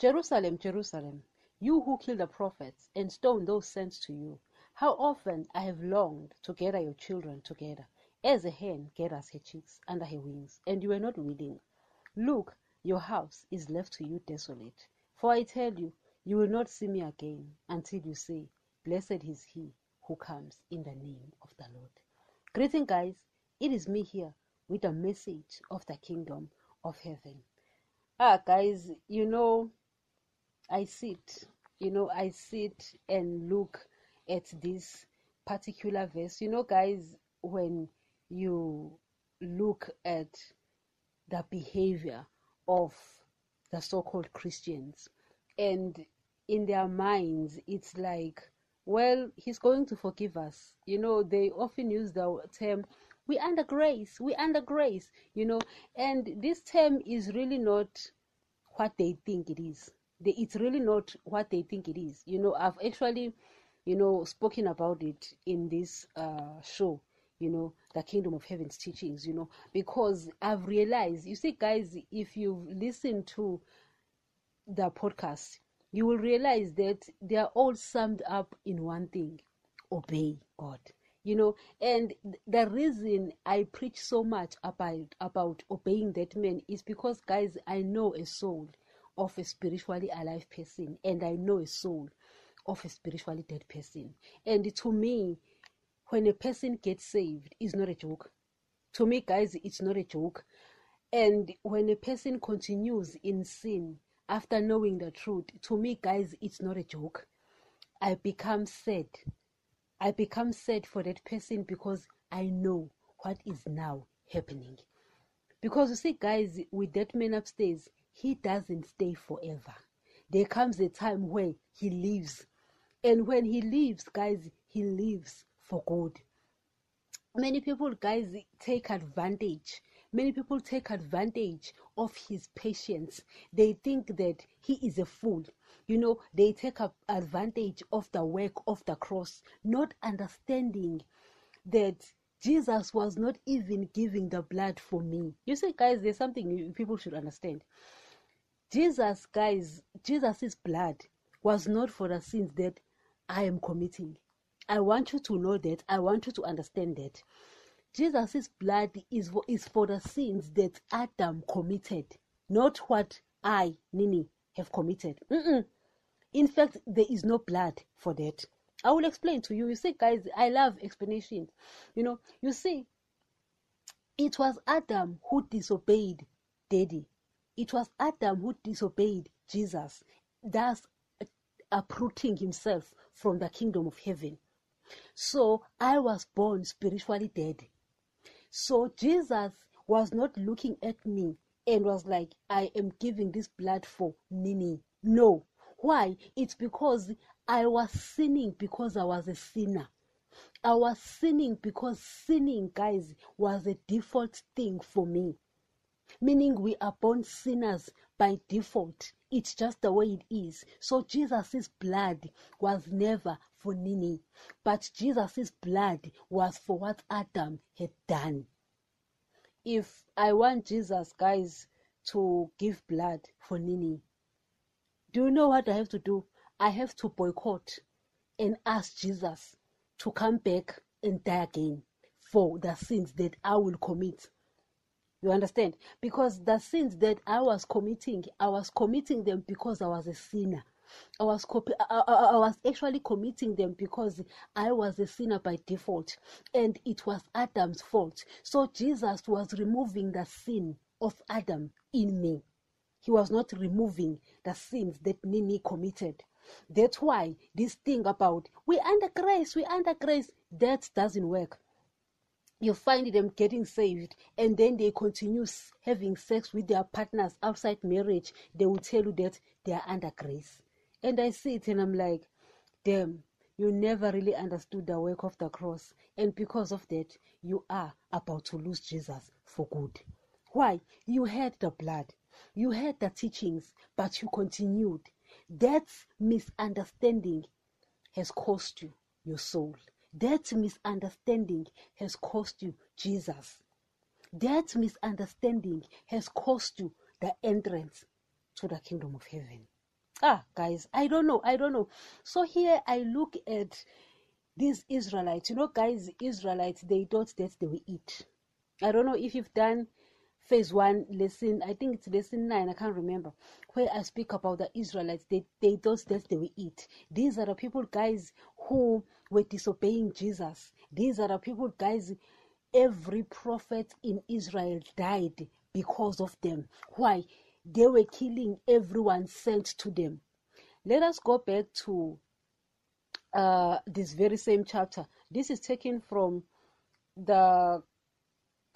Jerusalem, Jerusalem, you who kill the prophets and stone those sent to you, how often I have longed to gather your children together, as a hen gathers her chicks under her wings, and you were not willing. Look, your house is left to you desolate. For I tell you, you will not see me again until you say, Blessed is he who comes in the name of the Lord. Greeting, guys. It is me here with a message of the kingdom of heaven. Ah, guys, you know, I sit, you know, I sit and look at this particular verse. You know, guys, when you look at the behavior of the so called Christians, and in their minds, it's like, well, he's going to forgive us. You know, they often use the term, we under grace, we under grace, you know, and this term is really not what they think it is. They, it's really not what they think it is. You know, I've actually, you know, spoken about it in this uh, show, you know, the Kingdom of Heaven's teachings, you know, because I've realized, you see, guys, if you've listened to the podcast, you will realize that they are all summed up in one thing obey God. You know, and the reason I preach so much about about obeying that man is because guys, I know a soul of a spiritually alive person, and I know a soul of a spiritually dead person. And to me, when a person gets saved, it's not a joke. To me, guys, it's not a joke. And when a person continues in sin, after knowing the truth, to me, guys, it's not a joke. I become sad. I become sad for that person because I know what is now happening. Because you see, guys, with that man upstairs, he doesn't stay forever. There comes a time where he leaves. And when he leaves, guys, he leaves for good. Many people, guys, take advantage Many people take advantage of his patience. They think that he is a fool. You know, they take advantage of the work of the cross, not understanding that Jesus was not even giving the blood for me. You see, guys, there's something people should understand. Jesus, guys, Jesus' blood was not for the sins that I am committing. I want you to know that. I want you to understand that. Jesus' blood is for, is for the sins that Adam committed, not what I, Nini, have committed. Mm-mm. In fact, there is no blood for that. I will explain to you. You see, guys, I love explanations. You know, you see, it was Adam who disobeyed Daddy. It was Adam who disobeyed Jesus, thus uh, uprooting himself from the kingdom of heaven. So I was born spiritually dead. So Jesus was not looking at me and was like, I am giving this blood for Nini. No. Why? It's because I was sinning because I was a sinner. I was sinning because sinning, guys, was a default thing for me. Meaning we are born sinners by default. It's just the way it is. So Jesus' blood was never for Nini, but Jesus' blood was for what Adam had done. If I want Jesus, guys, to give blood for Nini, do you know what I have to do? I have to boycott and ask Jesus to come back and die again for the sins that I will commit. You understand? Because the sins that I was committing, I was committing them because I was a sinner. I was copy- I, I, I, was actually committing them because I was a sinner by default and it was Adam's fault. So Jesus was removing the sin of Adam in me. He was not removing the sins that Nini committed. That's why this thing about we under grace, we under grace, that doesn't work you find them getting saved and then they continue having sex with their partners outside marriage they will tell you that they are under grace. And i see it and i'm like damn you never really understood the work of the cross. And because of that you are about to lose jesus for good. Why? You had the blood you had the teachings but you continued. That misunderstanding has cost you your soul that misunderstanding has cost you Jesus. That misunderstanding has cost you the entrance to the kingdom of heaven. ah guys i don't know i don't know so here i look at these israelites you know guys israelites they thought that they will eat i don't know if you've done phase one lesson i think it's lesson nine i can't remember where i speak about the israelites. They, they thought that they will eat. These are the people guys who were disobeying jesus. These are the people guys every prophet in israel died because of them. Why? They were killing everyone sent to them. Let us go back to uh, this very same chapter. This is taken from the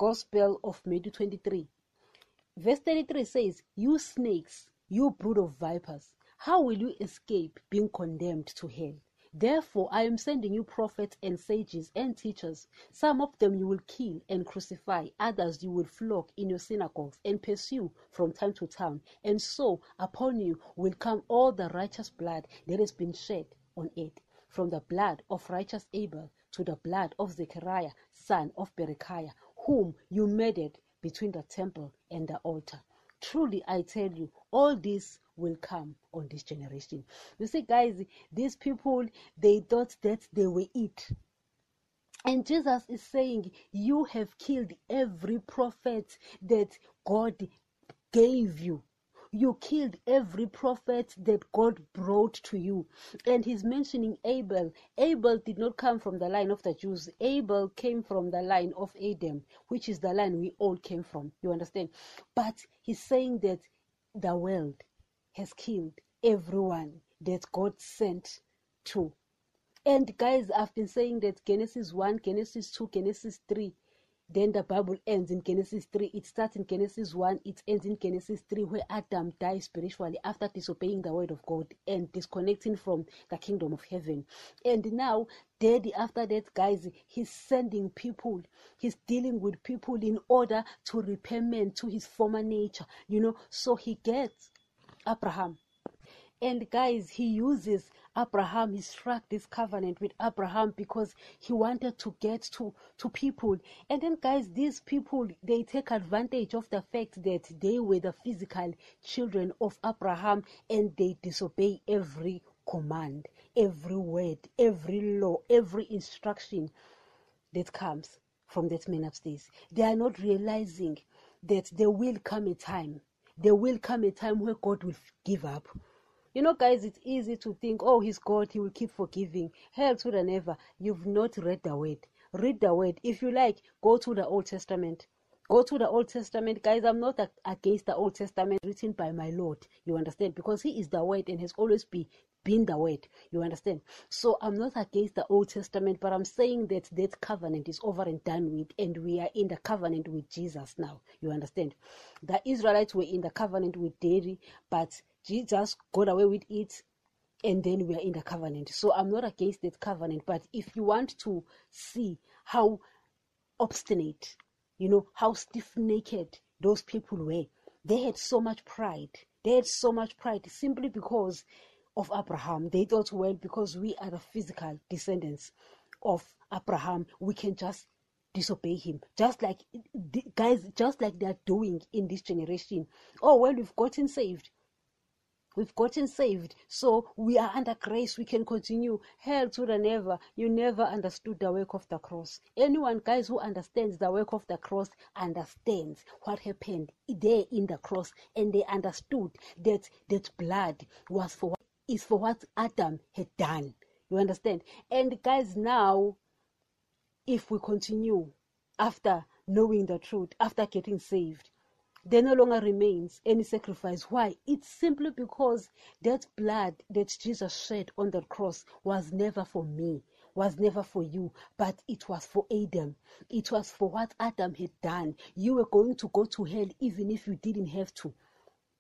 Gospel of Matthew 23. Verse 33 says, You snakes, you brood of vipers, how will you escape being condemned to hell? Therefore, I am sending you prophets and sages and teachers. Some of them you will kill and crucify, others you will flog in your synagogues and pursue from town to town. And so upon you will come all the righteous blood that has been shed on earth, from the blood of righteous Abel to the blood of Zechariah, son of Berechiah, whom you murdered between the temple and the altar. Truly I tell you, all this will come on this generation. You see, guys, these people they thought that they will eat. And Jesus is saying, You have killed every prophet that God gave you. You killed every prophet that God brought to you. And he's mentioning Abel. Abel did not come from the line of the Jews. Abel came from the line of Adam, which is the line we all came from. You understand? But he's saying that the world has killed everyone that God sent to. And guys, I've been saying that Genesis 1, Genesis 2, Genesis 3 then the Bible ends in Genesis 3. It starts in Genesis 1, it ends in Genesis 3, where Adam dies spiritually after disobeying the word of God and disconnecting from the kingdom of heaven. And now, daddy, after that, guys, he's sending people, he's dealing with people in order to repair repayment to his former nature, you know. So he gets Abraham. And guys, he uses Abraham, he struck this covenant with Abraham because he wanted to get to, to people. And then, guys, these people they take advantage of the fact that they were the physical children of Abraham and they disobey every command, every word, every law, every instruction that comes from that man upstairs. They are not realizing that there will come a time, there will come a time where God will give up you know, guys, it's easy to think, oh, he's God, he will keep forgiving. Hell to the never. You've not read the word. Read the word. If you like, go to the Old Testament. Go to the Old Testament, guys. I'm not against the Old Testament written by my Lord. You understand? Because He is the Word and has always be, been the Word. You understand? So I'm not against the Old Testament, but I'm saying that that covenant is over and done with, and we are in the covenant with Jesus now. You understand? The Israelites were in the covenant with Daddy, but Jesus got away with it and then we are in the covenant. So I'm not against that covenant, but if you want to see how obstinate, you know, how stiff necked those people were, they had so much pride. They had so much pride simply because of Abraham. They thought, well, because we are the physical descendants of Abraham, we can just disobey him just like guys just like they're doing in this generation oh well we've gotten saved We've gotten saved, so we are under grace. We can continue. Hell to the never. You never understood the work of the cross. Anyone, guys, who understands the work of the cross understands what happened there in the cross, and they understood that that blood was for is for what Adam had done. You understand? And guys, now, if we continue after knowing the truth, after getting saved, there no longer remains any sacrifice. Why? It's simply because that blood that Jesus shed on the cross was never for me, was never for you, but it was for Adam. It was for what Adam had done. You were going to go to hell even if you didn't have to.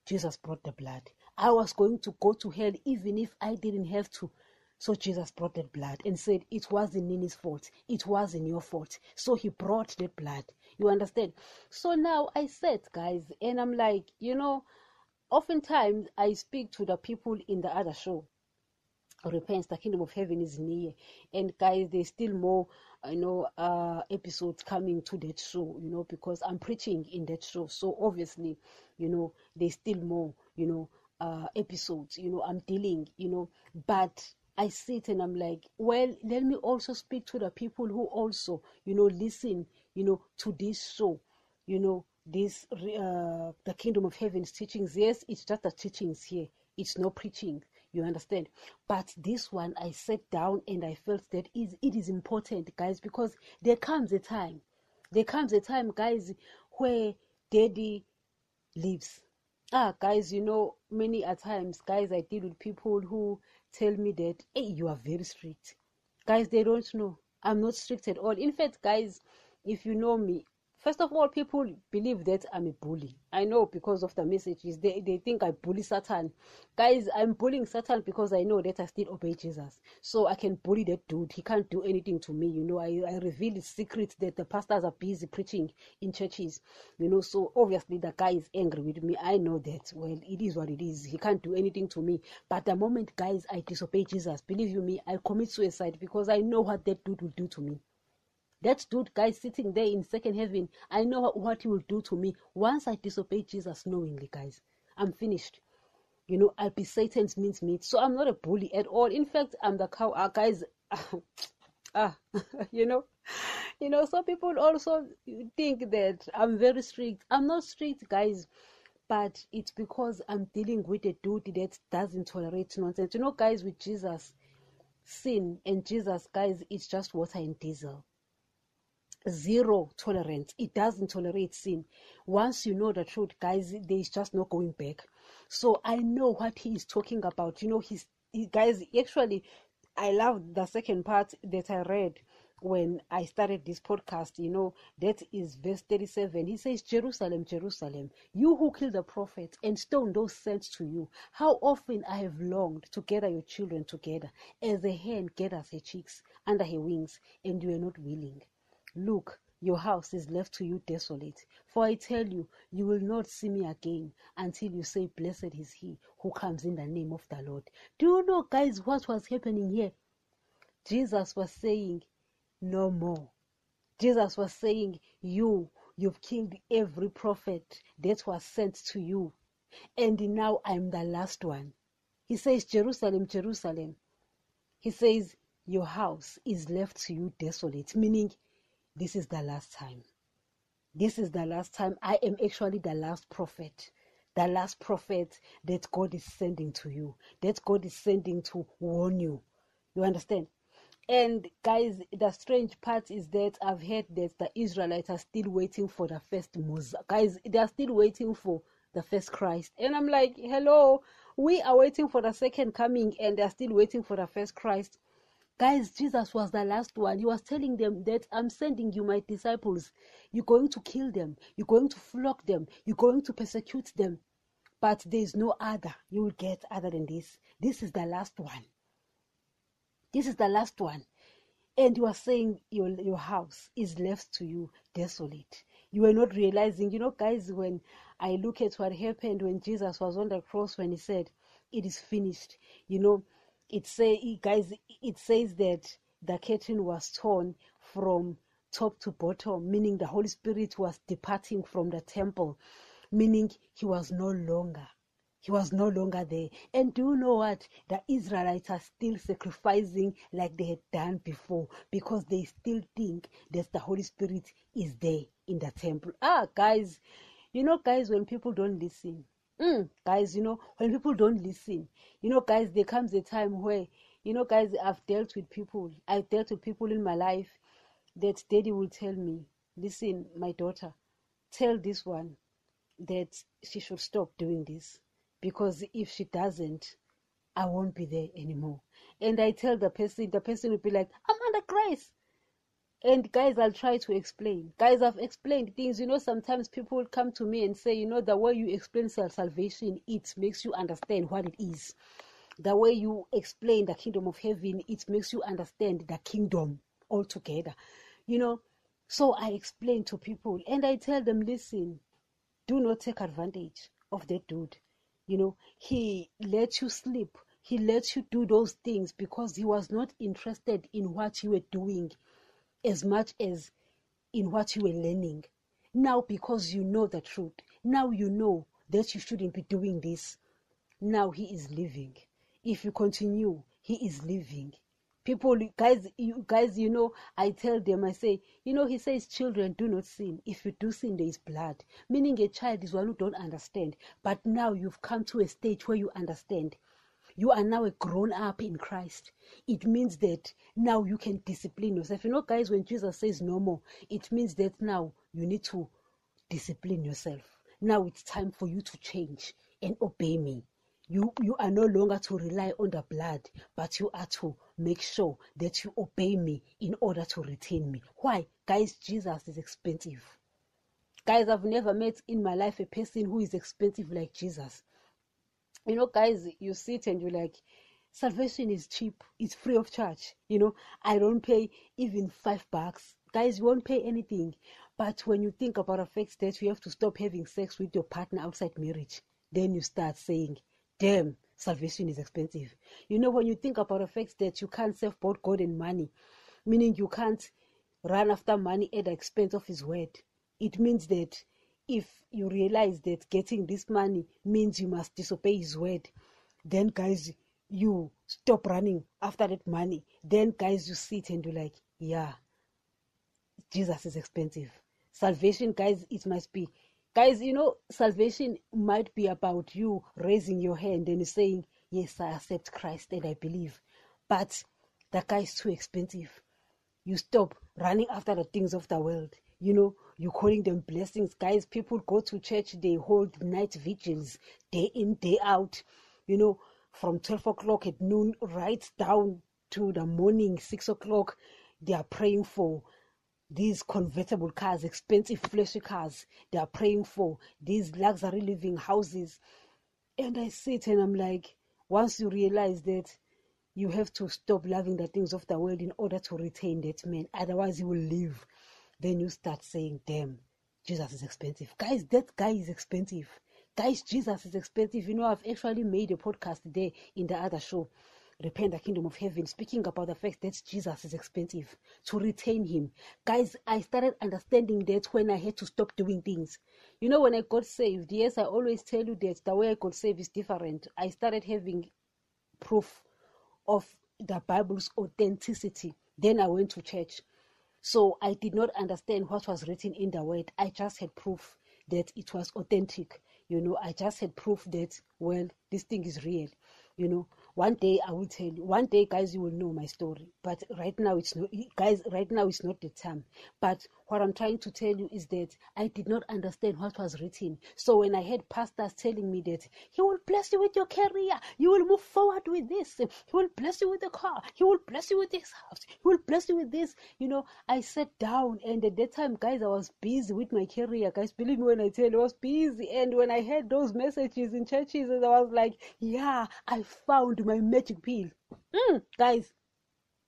Jesus brought the blood. I was going to go to hell even if I didn't have to. So Jesus brought that blood and said, It wasn't Nini's fault. It wasn't your fault. So he brought that blood. You understand? So now I said, guys, and I'm like, you know, oftentimes I speak to the people in the other show. Repent, the kingdom of heaven is near. And guys, there's still more, you know, uh, episodes coming to that show, you know, because I'm preaching in that show. So obviously, you know, there's still more, you know, uh, episodes. You know, I'm dealing. You know, but I sit and I'm like, well, let me also speak to the people who also, you know, listen, you know, to this show, you know, this uh, the kingdom of heaven's teachings. Yes, it's just the teachings here. It's no preaching. You understand? But this one, I sat down and I felt that is it is important, guys, because there comes a time, there comes a time, guys, where daddy leaves. Ah, guys, you know, many a times, guys, I deal with people who tell me that, hey, you are very strict. Guys, they don't know. I'm not strict at all. In fact, guys, if you know me, First of all, people believe that I'm a bully. I know because of the messages. They, they think I bully Satan. Guys, I'm bullying Satan because I know that I still obey Jesus. So I can bully that dude. He can't do anything to me. You know, I, I reveal the secret that the pastors are busy preaching in churches. You know, so obviously the guy is angry with me. I know that. Well, it is what it is. He can't do anything to me. But the moment, guys, I disobey Jesus, believe you me, I commit suicide because I know what that dude will do to me. That dude guy sitting there in second heaven, I know what he will do to me once I disobey Jesus knowingly, guys. I'm finished. You know, I'll be Satan's mincemeat. So I'm not a bully at all. In fact, I'm the cow. Uh, guys, ah, you know, you know, some people also think that I'm very strict. I'm not strict, guys but it's because I'm dealing with a dude that doesn't tolerate nonsense. You know, guys, with Jesus, sin and Jesus, guys, it's just water and diesel zero tolerance. It doesn't tolerate sin. Once you know the truth, guys, there is just no going back. So I know what he is talking about. You know, he's he, guys. Actually, I love the second part that I read when I started this podcast, you know, that is verse 37. He says, Jerusalem, Jerusalem, you who kill the prophets and stone those sent to you, how often I have longed to gather your children together, as a hen gathers her chicks under her wings, and you are not willing. Look, your house is left to you desolate. For I tell you, you will not see me again until you say, Blessed is he who comes in the name of the Lord. Do you know, guys, what was happening here? Jesus was saying, No more. Jesus was saying, You, you've killed every prophet that was sent to you. And now I'm the last one. He says, Jerusalem, Jerusalem. He says, Your house is left to you desolate, meaning this is the last time. This is the last time. I am actually the last prophet. The last prophet that God is sending to you, that God is sending to warn you. You understand? And guys, the strange part is that I've heard that the Israelites are still waiting for the first Moses. Guys, they are still waiting for the first Christ. And I'm like, hello, we are waiting for the second coming and they're still waiting for the first Christ. Guys, Jesus was the last one. He was telling them that I'm sending you my disciples. You're going to kill them. You're going to flock them. You're going to persecute them. But there is no other you will get other than this. This is the last one. This is the last one. And you are saying your, your house is left to you desolate. You are not realizing, you know, guys, when I look at what happened when Jesus was on the cross, when he said, It is finished, you know, it say guys it says that the curtain was torn from top to bottom meaning the holy spirit was departing from the temple meaning he was no longer he was no longer there. And do you know what? The israelites are still sacrificing like they had done before because they still think that the holy spirit is there in the temple. Ah guys you know guys when people don't listen Mm, guys, you know, when people don't listen, you know, guys, there comes a time where, you know, guys, I've dealt with people, I've dealt with people in my life that daddy will tell me, listen, my daughter, tell this one that she should stop doing this because if she doesn't, I won't be there anymore. And I tell the person, the person will be like, I'm under grace and guys i'll try to explain. Guys i've explained things. You know sometimes people come to me and say you know the way you explain salvation it makes you understand what it is. The way you explain the kingdom of heaven it makes you understand the kingdom altogether. You know so i explain to people and i tell them listen do not take advantage of that dude. You know he let you sleep. He let you do those things because he was not interested in what you were doing as much as in what you were learning. Now, because you know the truth, now you know that you shouldn't be doing this. now he is living. If you continue, he is living. People, guys, you guys, you know, I tell them, I say, you know, he says, children, do not sin. If you do sin, there is blood. Meaning a child is one who don't understand. But now you've come to a stage where you understand. You are now a grown up in Christ. It means that now you can discipline yourself. You know, guys, when Jesus says no more, it means that now you need to discipline yourself. Now it's time for you to change and obey me. You, you are no longer to rely on the blood, but you are to make sure that you obey me in order to retain me. Why? Guys, Jesus is expensive. Guys, I've never met in my life a person who is expensive like Jesus you know guys you sit and you're like salvation is cheap. It's free of charge. You know i don't pay even five bucks. Guys you won't pay anything. But when you think about the fact that you have to stop having sex with your partner outside marriage then you start saying damn salvation is expensive. You know when you think about the fact that you can't serve both god and money meaning you can't run after money at the expense of his word it means that if you realize that getting this money means you must disobey his word, then guys, you stop running after that money. Then guys, you sit and you're like, yeah, Jesus is expensive. Salvation, guys, it must be. Guys, you know, salvation might be about you raising your hand and saying, Yes, I accept Christ and I believe. But that guy is too expensive. You stop running after the things of the world. You know, you're calling them blessings. Guys, people go to church, they hold night vigils day in, day out, you know, from 12 o'clock at noon right down to the morning, 6 o'clock. They are praying for these convertible cars, expensive flashy cars. They are praying for these luxury living houses. And I sit and I'm like, once you realize that you have to stop loving the things of the world in order to retain that man, otherwise, you will leave then you start saying, damn, Jesus is expensive. Guys, that guy is expensive. Guys, Jesus is expensive. You know, I've actually made a podcast today in the other show, Repent the Kingdom of Heaven, speaking about the fact that Jesus is expensive to retain him. Guys, I started understanding that when I had to stop doing things. You know, when I got saved, yes, I always tell you that the way I got saved is different. I started having proof of the Bible's authenticity. Then I went to church. So I did not understand what was written in the word. I just had proof that it was authentic. You know, I just had proof that, well, this thing is real. You know, one day I will tell you. One day, guys, you will know my story. But right now, it's not, guys. Right now, it's not the time. But what I'm trying to tell you is that I did not understand what was written. So when I had pastors telling me that He will bless you with your career, you will move forward with this. He will bless you with the car. He will bless you with this house. He will bless you with this. You know, I sat down, and at that time, guys, I was busy with my career. Guys, believe me when I tell you, I was busy. And when I heard those messages in churches, I was like, yeah, I found my magic pill. Mm, guys,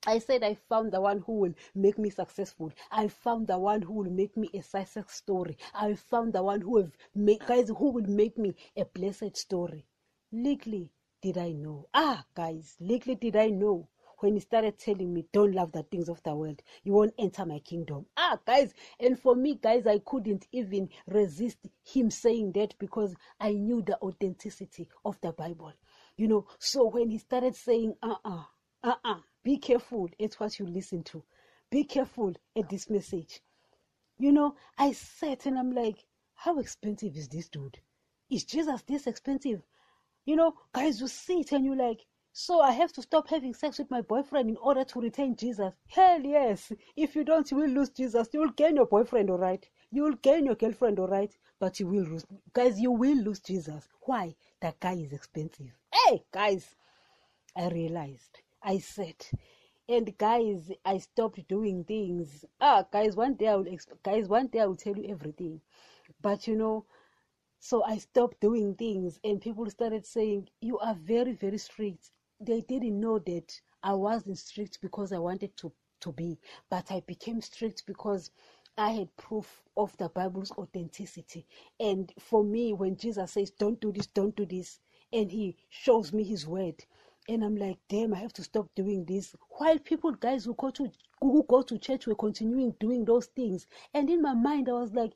I said I found the one who will make me successful. I found the one who will make me a success story. I found the one who will make guys who will make me a blessed story. Little did I know. Ah, guys, little did I know when he started telling me, Don't love the things of the world, you won't enter my kingdom. Ah, guys, and for me, guys, I couldn't even resist him saying that because I knew the authenticity of the Bible. You know, so when he started saying, uh uh-uh, uh, be careful at what you listen to, be careful at this message. You know, I sat and I'm like, how expensive is this dude? Is Jesus this expensive? You know, guys, you sit and you're like, so I have to stop having sex with my boyfriend in order to retain Jesus. Hell yes. If you don't, you will lose Jesus. You will gain your boyfriend, all right? You will gain your girlfriend, all right? But you will lose. Guys, you will lose Jesus. Why? That guy is expensive. Hey, guys, I realized. I said, and guys, I stopped doing things. Ah, guys, one day I will, exp- guys, one day I will tell you everything. But you know, so I stopped doing things, and people started saying, "You are very, very strict." They didn't know that I wasn't strict because I wanted to to be, but I became strict because I had proof of the Bible's authenticity. And for me, when Jesus says, Don't do this, don't do this, and he shows me his word, and I'm like, damn, I have to stop doing this. While people, guys who go to who go to church were continuing doing those things. And in my mind, I was like,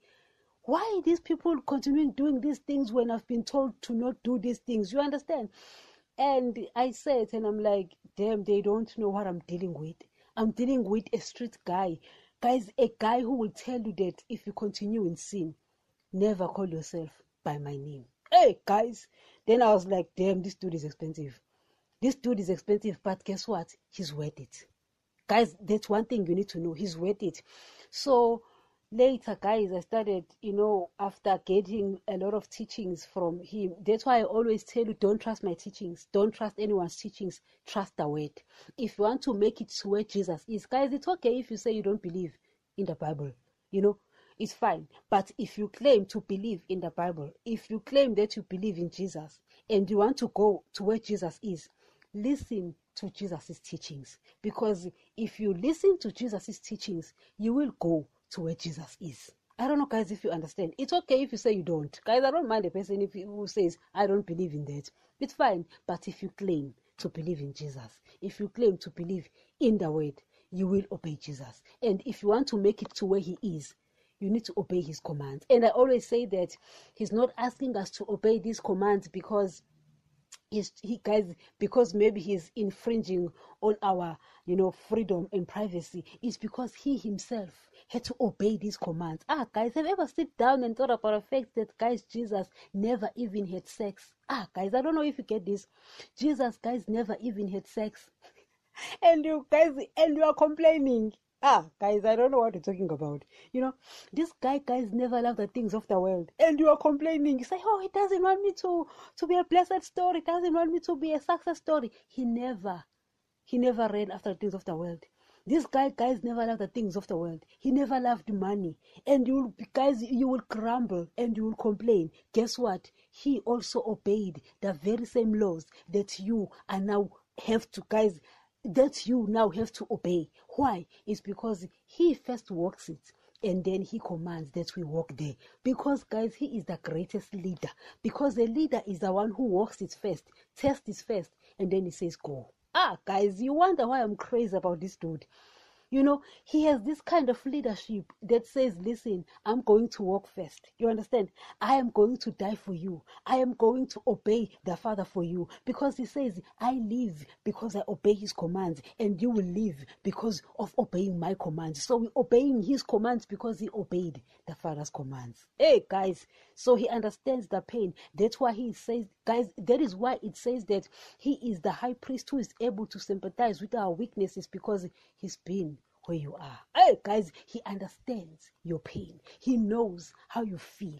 why these people continuing doing these things when I've been told to not do these things? You understand? And I said, and I'm like, damn, they don't know what I'm dealing with. I'm dealing with a street guy. Guys, a guy who will tell you that if you continue in sin, never call yourself by my name. Hey, guys. Then I was like, damn, this dude is expensive. This dude is expensive, but guess what? He's worth it. Guys, that's one thing you need to know. He's worth it. So later guys i started you know after getting a lot of teachings from him that's why i always tell you don't trust my teachings don't trust anyone's teachings trust the word if you want to make it to where jesus is guys it's okay if you say you don't believe in the bible you know it's fine but if you claim to believe in the bible if you claim that you believe in jesus and you want to go to where jesus is listen to jesus' teachings because if you listen to jesus' teachings you will go to where Jesus is. I don't know, guys, if you understand. It's okay if you say you don't. Guys, I don't mind a person if who says, I don't believe in that. It's fine. But if you claim to believe in Jesus, if you claim to believe in the word, you will obey Jesus. And if you want to make it to where he is, you need to obey his commands. And I always say that he's not asking us to obey these commands because he's he guys because maybe he's infringing on our you know freedom and privacy. It's because he himself had to obey these commands. Ah guys have you ever sit down and thought about the fact that guys jesus never even had sex? Ah guys i don't know if you get this. Jesus guys never even had sex. And you guys and you are complaining ah guys i don't know what you're talking about. You know this guy guys never love the things of the world. And you are complaining. You say oh he doesn't want me to to be a blessed story. He doesn't want me to be a success story. He never he never ran after the things of the world. This guy guys never loved the things of the world. He never loved money. And you guys you will grumble and you will complain. Guess what? He also obeyed the very same laws that you are now have to guys that you now have to obey. Why? It's because he first walks it and then he commands that we walk there. Because, guys, he is the greatest leader. Because the leader is the one who walks it first, tests it first, and then he says, Go. Ah, guys, you wonder why I'm crazy about this dude. You know, he has this kind of leadership that says, Listen, I'm going to walk first. You understand? I am going to die for you. I am going to obey the Father for you. Because he says, I live because I obey his commands, and you will live because of obeying my commands. So we're obeying his commands because he obeyed the Father's commands. Hey, guys, so he understands the pain. That's why he says, guys, that is why it says that he is the high priest who is able to sympathize with our weaknesses because he's been where you are. Hey, guys, he understands your pain. He knows how you feel.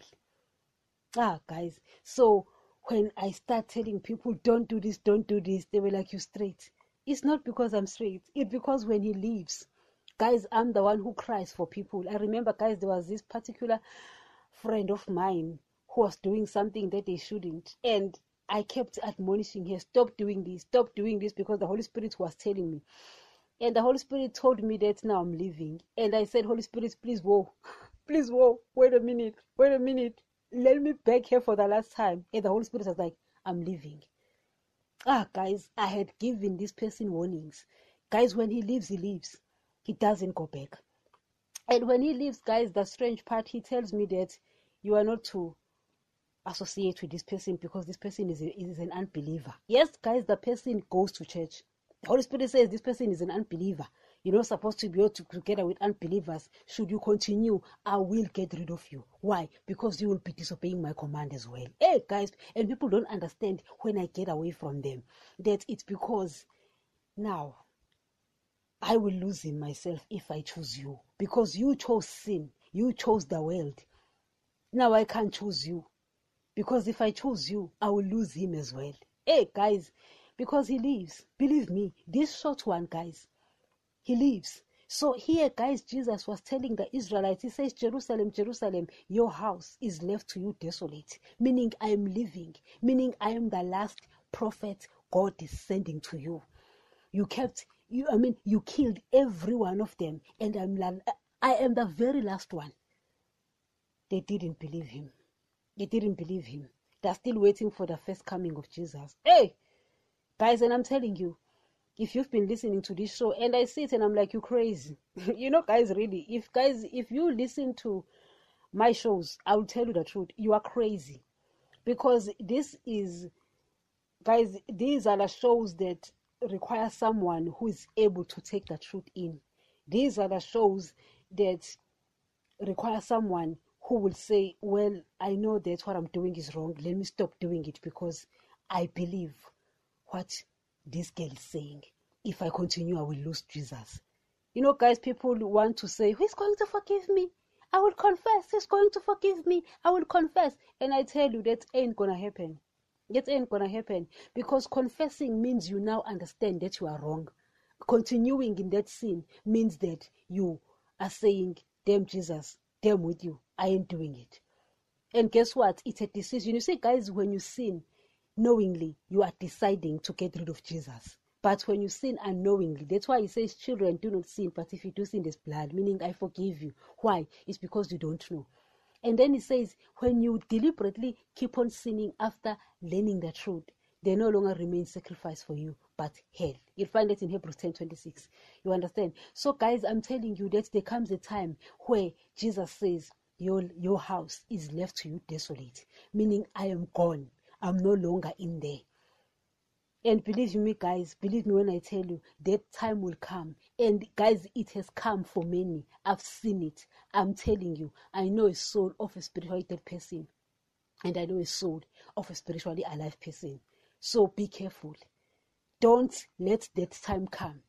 Ah, guys. So when I start telling people, don't do this, don't do this, they were like, you straight. It's not because I'm straight. It's because when he leaves, guys, I'm the one who cries for people. I remember, guys, there was this particular friend of mine was doing something that they shouldn't. And I kept admonishing her, stop doing this, stop doing this, because the Holy Spirit was telling me. And the Holy Spirit told me that now I'm leaving. And I said, Holy Spirit, please, whoa, please, whoa, wait a minute, wait a minute. Let me beg here for the last time. And the Holy Spirit was like, I'm leaving. Ah, guys, I had given this person warnings. Guys, when he leaves, he leaves. He doesn't go back. And when he leaves, guys, the strange part, he tells me that you are not to associate with this person because this person is, a, is an unbeliever. Yes, guys, the person goes to church. The Holy Spirit says this person is an unbeliever. You're not supposed to be able to together with unbelievers. Should you continue, I will get rid of you. Why? Because you will be disobeying my command as well. Hey, guys, and people don't understand when I get away from them that it's because now I will lose him myself if I choose you. Because you chose sin, you chose the world. Now I can't choose you. Because if I choose you, I will lose him as well. Hey, guys, because he leaves. Believe me, this short one, guys, he leaves. So here, guys, Jesus was telling the Israelites, he says, Jerusalem, Jerusalem, your house is left to you desolate. Meaning I am leaving, Meaning I am the last prophet God is sending to you. You kept you I mean you killed every one of them, and I'm I am the very last one. They didn't believe him. They didn't believe him. They're still waiting for the first coming of Jesus. Hey! Guys, and I'm telling you, if you've been listening to this show and I see it and I'm like, you crazy. you know, guys, really, if guys, if you listen to my shows, I will tell you the truth. You are crazy. Because this is, guys, these are the shows that require someone who is able to take the truth in. These are the shows that require someone who will say, Well, I know that what I'm doing is wrong. Let me stop doing it because I believe what this girl is saying. If I continue, I will lose Jesus. You know, guys, people want to say, Who's going to forgive me? I will confess. He's going to forgive me. I will confess. And I tell you, that ain't gonna happen. That ain't gonna happen. Because confessing means you now understand that you are wrong. Continuing in that sin means that you are saying, Damn Jesus, damn with you. I ain't doing it. And guess what? It's a decision. You see, guys, when you sin knowingly, you are deciding to get rid of Jesus. But when you sin unknowingly, that's why he says, Children, do not sin, but if you do sin, there's blood, meaning I forgive you. Why? It's because you don't know. And then he says, When you deliberately keep on sinning after learning the truth, they no longer remain sacrifice for you, but hell. You'll find it in Hebrews 10 26. You understand? So, guys, I'm telling you that there comes a time where Jesus says, Your your house is left to you desolate, meaning I am gone. I'm no longer in there. And believe me, guys, believe me when I tell you that time will come. And guys, it has come for many. I've seen it. I'm telling you, I know a soul of a spiritually dead person, and I know a soul of a spiritually alive person. So be careful. Don't let that time come.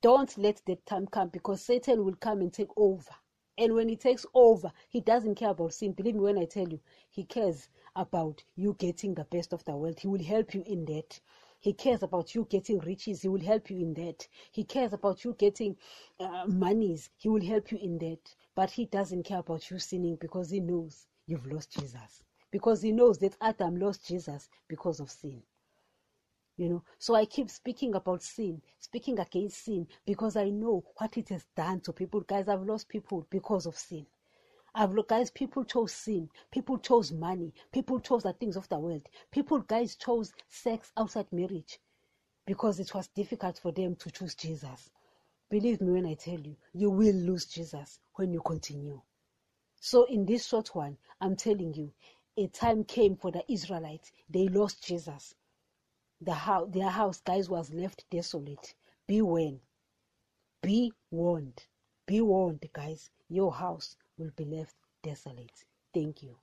Don't let that time come because Satan will come and take over. And when he takes over, he doesn't care about sin. Believe me when I tell you, he cares about you getting the best of the world. He will help you in that. He cares about you getting riches. He will help you in that. He cares about you getting uh, monies. He will help you in that. But he doesn't care about you sinning because he knows you've lost Jesus. Because he knows that Adam lost Jesus because of sin. You know, so I keep speaking about sin, speaking against sin, because I know what it has done to people. Guys, I've lost people because of sin. I've looked, guys, people chose sin. People chose money. People chose the things of the world. People, guys, chose sex outside marriage because it was difficult for them to choose Jesus. Believe me when I tell you, you will lose Jesus when you continue. So, in this short one, I'm telling you, a time came for the Israelites. They lost Jesus. The house, their house, guys, was left desolate. Be warned. Be warned. Be warned, guys. Your house will be left desolate. Thank you.